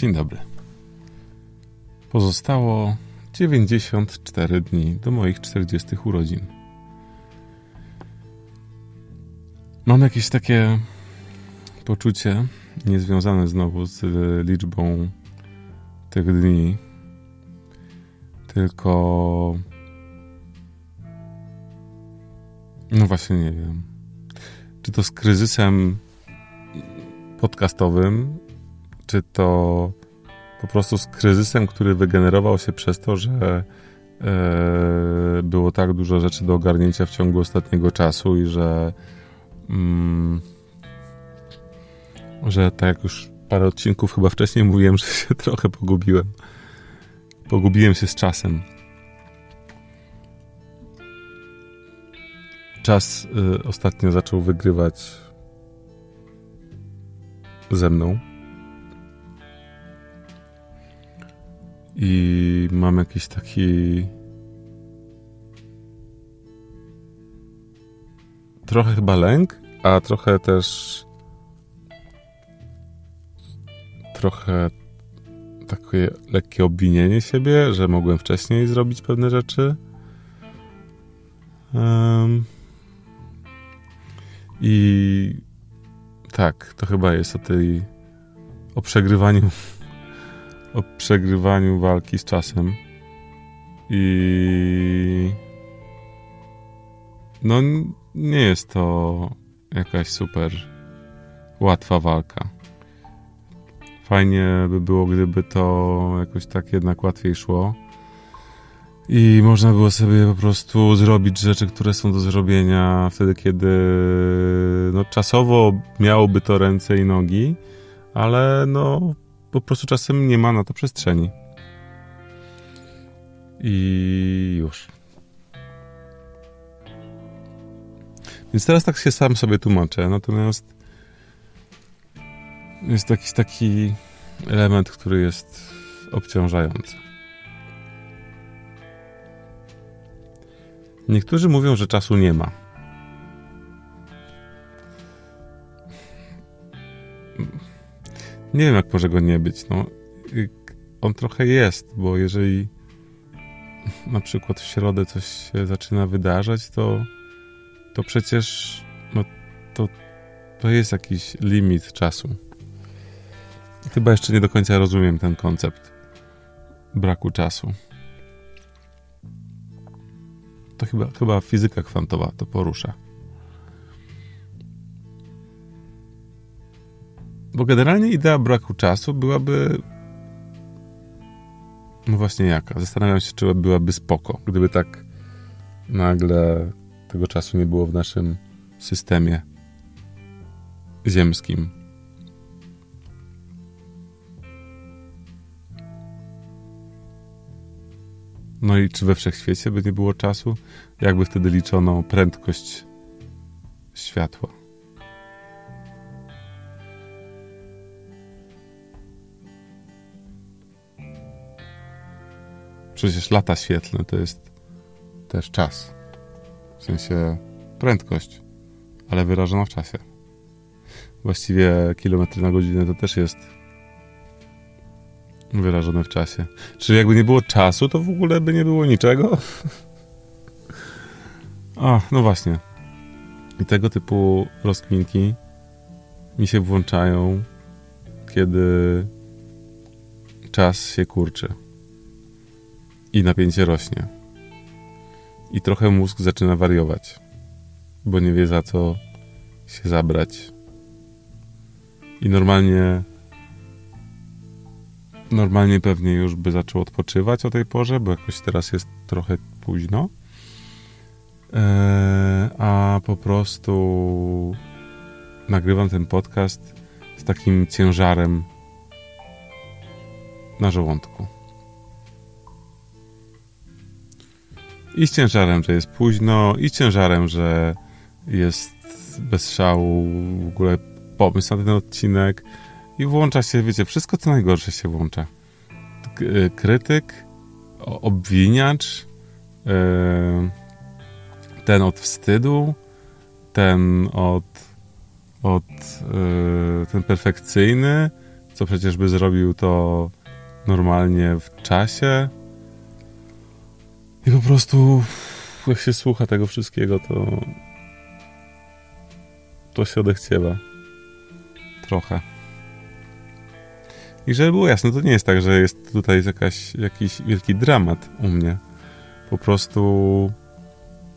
Dzień dobry. Pozostało 94 dni do moich 40 urodzin. Mam jakieś takie poczucie, niezwiązane znowu z liczbą tych dni, tylko. No właśnie, nie wiem. Czy to z kryzysem podcastowym, czy to po prostu z kryzysem, który wygenerował się przez to, że e, było tak dużo rzeczy do ogarnięcia w ciągu ostatniego czasu i że mm, że tak jak już parę odcinków chyba wcześniej mówiłem, że się trochę pogubiłem. Pogubiłem się z czasem. Czas y, ostatnio zaczął wygrywać ze mną. I mam jakiś taki. Trochę chyba lęk, a trochę też. Trochę takie lekkie obwinienie siebie, że mogłem wcześniej zrobić pewne rzeczy. Um, I tak, to chyba jest o tej. o przegrywaniu o przegrywaniu walki z czasem. I. No, nie jest to jakaś super łatwa walka. Fajnie by było, gdyby to jakoś tak jednak łatwiej szło. I można było sobie po prostu zrobić rzeczy, które są do zrobienia wtedy, kiedy no, czasowo miałoby to ręce i nogi, ale no, po prostu czasem nie ma na to przestrzeni. I już. Więc teraz tak się sam sobie tłumaczę, natomiast jest jakiś taki element, który jest obciążający. Niektórzy mówią, że czasu nie ma. Nie wiem, jak może go nie być. No, on trochę jest, bo jeżeli na przykład w środę coś się zaczyna wydarzać, to, to przecież no, to, to jest jakiś limit czasu. Chyba jeszcze nie do końca rozumiem ten koncept braku czasu. To chyba, chyba fizyka kwantowa to porusza. Bo generalnie idea braku czasu byłaby. No właśnie jaka? Zastanawiam się, czy byłaby spoko, gdyby tak nagle tego czasu nie było w naszym systemie ziemskim. No i czy we wszechświecie by nie było czasu? Jakby wtedy liczono prędkość światła? Przecież lata świetlne to jest też czas. W sensie prędkość, ale wyrażona w czasie. Właściwie kilometry na godzinę to też jest wyrażone w czasie. Czyli jakby nie było czasu, to w ogóle by nie było niczego? A, no właśnie. I tego typu rozkminki mi się włączają, kiedy czas się kurczy i napięcie rośnie. I trochę mózg zaczyna wariować, bo nie wie za co się zabrać. I normalnie normalnie pewnie już by zaczął odpoczywać o tej porze, bo jakoś teraz jest trochę późno. Eee, a po prostu nagrywam ten podcast z takim ciężarem na żołądku. I z ciężarem, że jest późno, i z ciężarem, że jest bez szału w ogóle pomysł na ten odcinek. I włącza się, wiecie, wszystko co najgorsze się włącza. Y, krytyk, obwiniacz, y, ten od wstydu, ten od, od y, ten perfekcyjny, co przecież by zrobił to normalnie w czasie. I po prostu, jak się słucha tego wszystkiego, to to się odechciewa. Trochę. I żeby było jasne, to nie jest tak, że jest tutaj jakaś, jakiś wielki dramat u mnie. Po prostu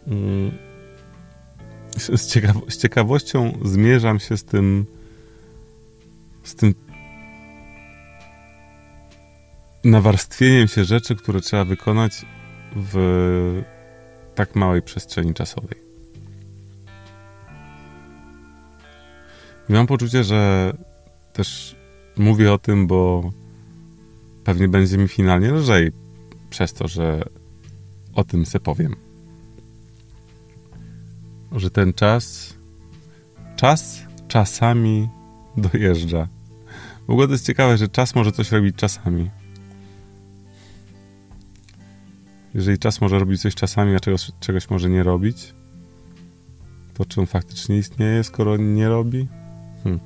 mm, z, ciekawo z ciekawością zmierzam się z tym z tym nawarstwieniem się rzeczy, które trzeba wykonać w tak małej przestrzeni czasowej. I mam poczucie, że też mówię o tym, bo pewnie będzie mi finalnie lżej przez to, że o tym se powiem. Że ten czas, czas czasami dojeżdża. W ogóle to jest ciekawe, że czas może coś robić czasami. Jeżeli czas może robić coś czasami, a czegoś, czegoś może nie robić, to czy on faktycznie istnieje, skoro nie robi? Hmm.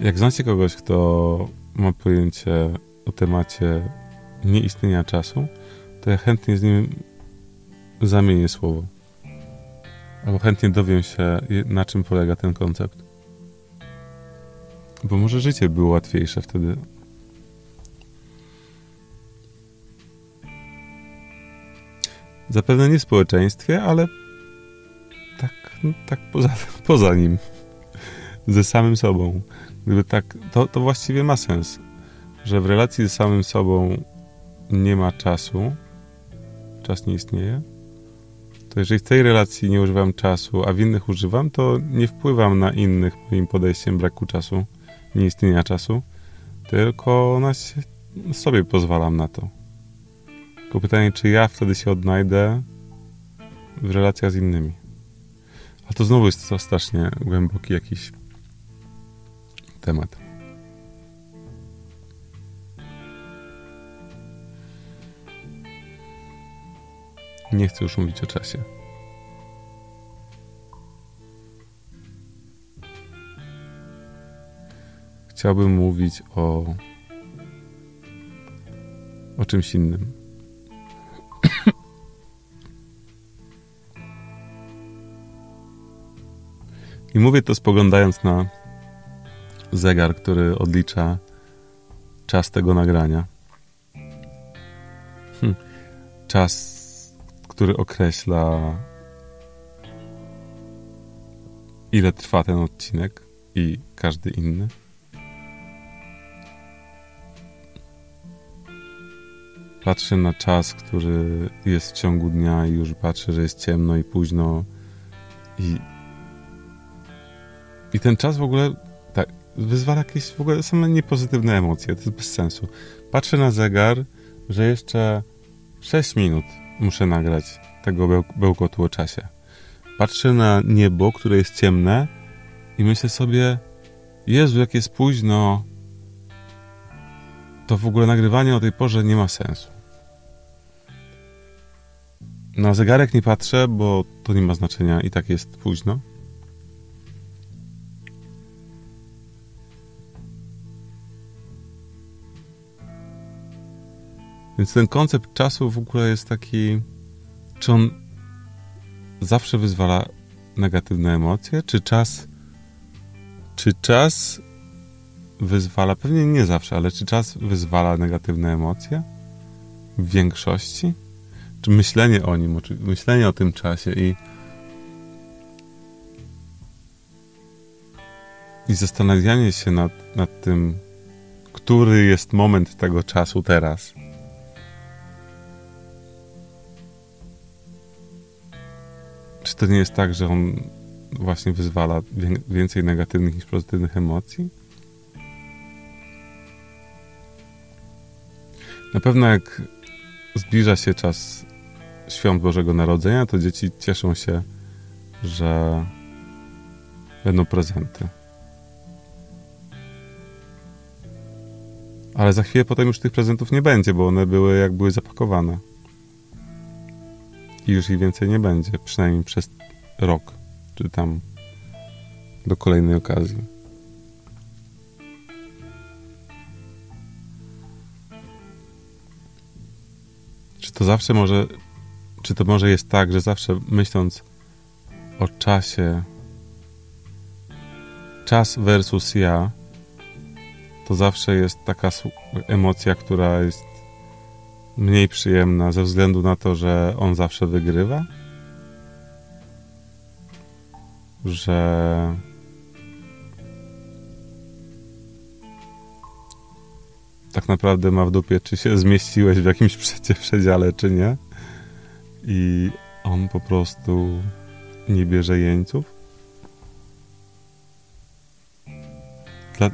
Jak znacie kogoś, kto ma pojęcie o temacie nieistnienia czasu, to ja chętnie z nim zamienię słowo. Albo chętnie dowiem się, na czym polega ten koncept. Bo może życie było łatwiejsze wtedy. Zapewne nie w społeczeństwie, ale tak, no, tak poza, poza nim. Ze samym sobą. Gdyby tak, to, to właściwie ma sens, że w relacji ze samym sobą nie ma czasu, czas nie istnieje, to jeżeli w tej relacji nie używam czasu, a w innych używam, to nie wpływam na innych moim podejściem braku czasu, nieistnienia czasu, tylko na sobie pozwalam na to. Tylko pytanie, czy ja wtedy się odnajdę w relacjach z innymi. A to znowu jest to strasznie głęboki jakiś temat. Nie chcę już mówić o czasie. Chciałbym mówić o o czymś innym. I mówię to spoglądając na zegar, który odlicza czas tego nagrania. Hm. Czas, który określa, ile trwa ten odcinek i każdy inny. Patrzę na czas, który jest w ciągu dnia i już patrzę, że jest ciemno i późno i i ten czas w ogóle tak, wyzwala jakieś w ogóle same niepozytywne emocje. To jest bez sensu. Patrzę na zegar, że jeszcze 6 minut muszę nagrać tego beł bełkotu o czasie. Patrzę na niebo, które jest ciemne i myślę sobie, Jezu, jak jest późno, to w ogóle nagrywanie o tej porze nie ma sensu. Na zegarek nie patrzę, bo to nie ma znaczenia i tak jest późno. Więc ten koncept czasu w ogóle jest taki, czy on zawsze wyzwala negatywne emocje, czy czas, czy czas wyzwala, pewnie nie zawsze, ale czy czas wyzwala negatywne emocje w większości? Czy myślenie o nim, myślenie o tym czasie i i zastanawianie się nad, nad tym, który jest moment tego czasu teraz, to nie jest tak, że on właśnie wyzwala więcej negatywnych niż pozytywnych emocji? Na pewno jak zbliża się czas świąt Bożego Narodzenia, to dzieci cieszą się, że będą prezenty. Ale za chwilę potem już tych prezentów nie będzie, bo one były jak były zapakowane i już ich więcej nie będzie, przynajmniej przez rok, czy tam do kolejnej okazji. Czy to zawsze może, czy to może jest tak, że zawsze myśląc o czasie, czas versus ja, to zawsze jest taka emocja, która jest mniej przyjemna ze względu na to, że on zawsze wygrywa? Że tak naprawdę ma w dupie, czy się zmieściłeś w jakimś przedziale, czy nie. I on po prostu nie bierze jeńców.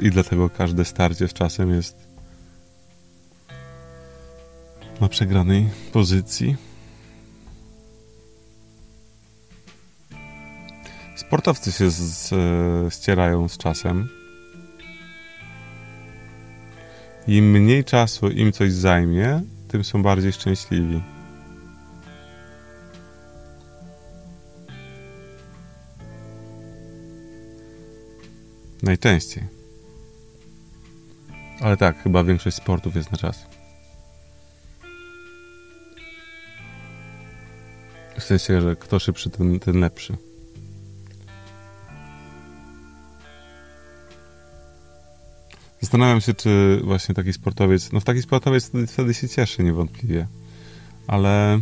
I dlatego każde starcie z czasem jest na przegranej pozycji. Sportowcy się z, z, ścierają z czasem. Im mniej czasu im coś zajmie, tym są bardziej szczęśliwi. Najczęściej. Ale tak, chyba większość sportów jest na czas. Sensie, że kto szybszy, ten, ten lepszy. Zastanawiam się, czy właśnie taki sportowiec, no w taki sportowiec wtedy, wtedy się cieszy niewątpliwie, ale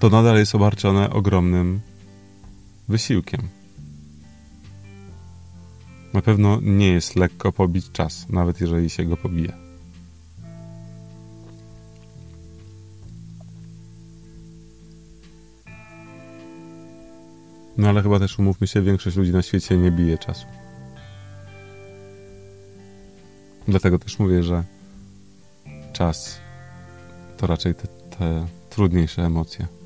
to nadal jest obarczone ogromnym wysiłkiem. Na pewno nie jest lekko pobić czas, nawet jeżeli się go pobije. No ale chyba też umówmy się, większość ludzi na świecie nie bije czasu. Dlatego też mówię, że czas to raczej te, te trudniejsze emocje.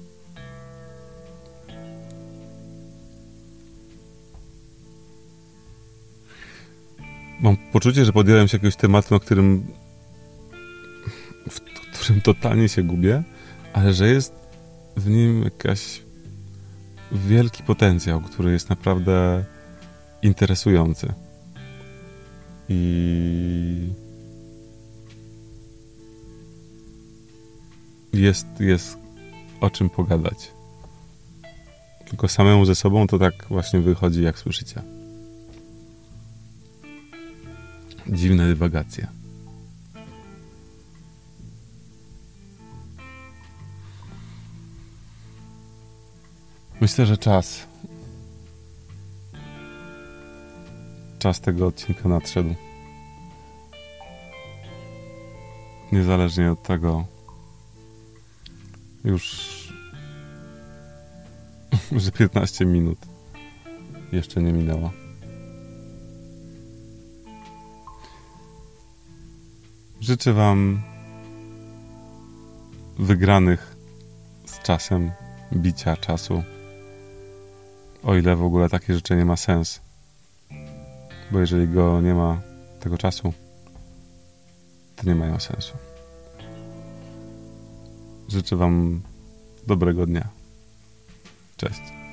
Mam poczucie, że podjąłem się jakiegoś tematu, na którym w którym totalnie się gubię, ale że jest w nim jakaś wielki potencjał, który jest naprawdę interesujący. I jest, jest o czym pogadać. Tylko samemu ze sobą to tak właśnie wychodzi, jak słyszycie. Dziwne dywagacje. Myślę, że czas. Czas tego odcinka nadszedł. Niezależnie od tego, już, że 15 minut jeszcze nie minęło. Życzę Wam wygranych z czasem bicia czasu. O ile w ogóle takie życzenie ma sens. Bo jeżeli go nie ma tego czasu, to nie mają sensu. Życzę Wam dobrego dnia. Cześć.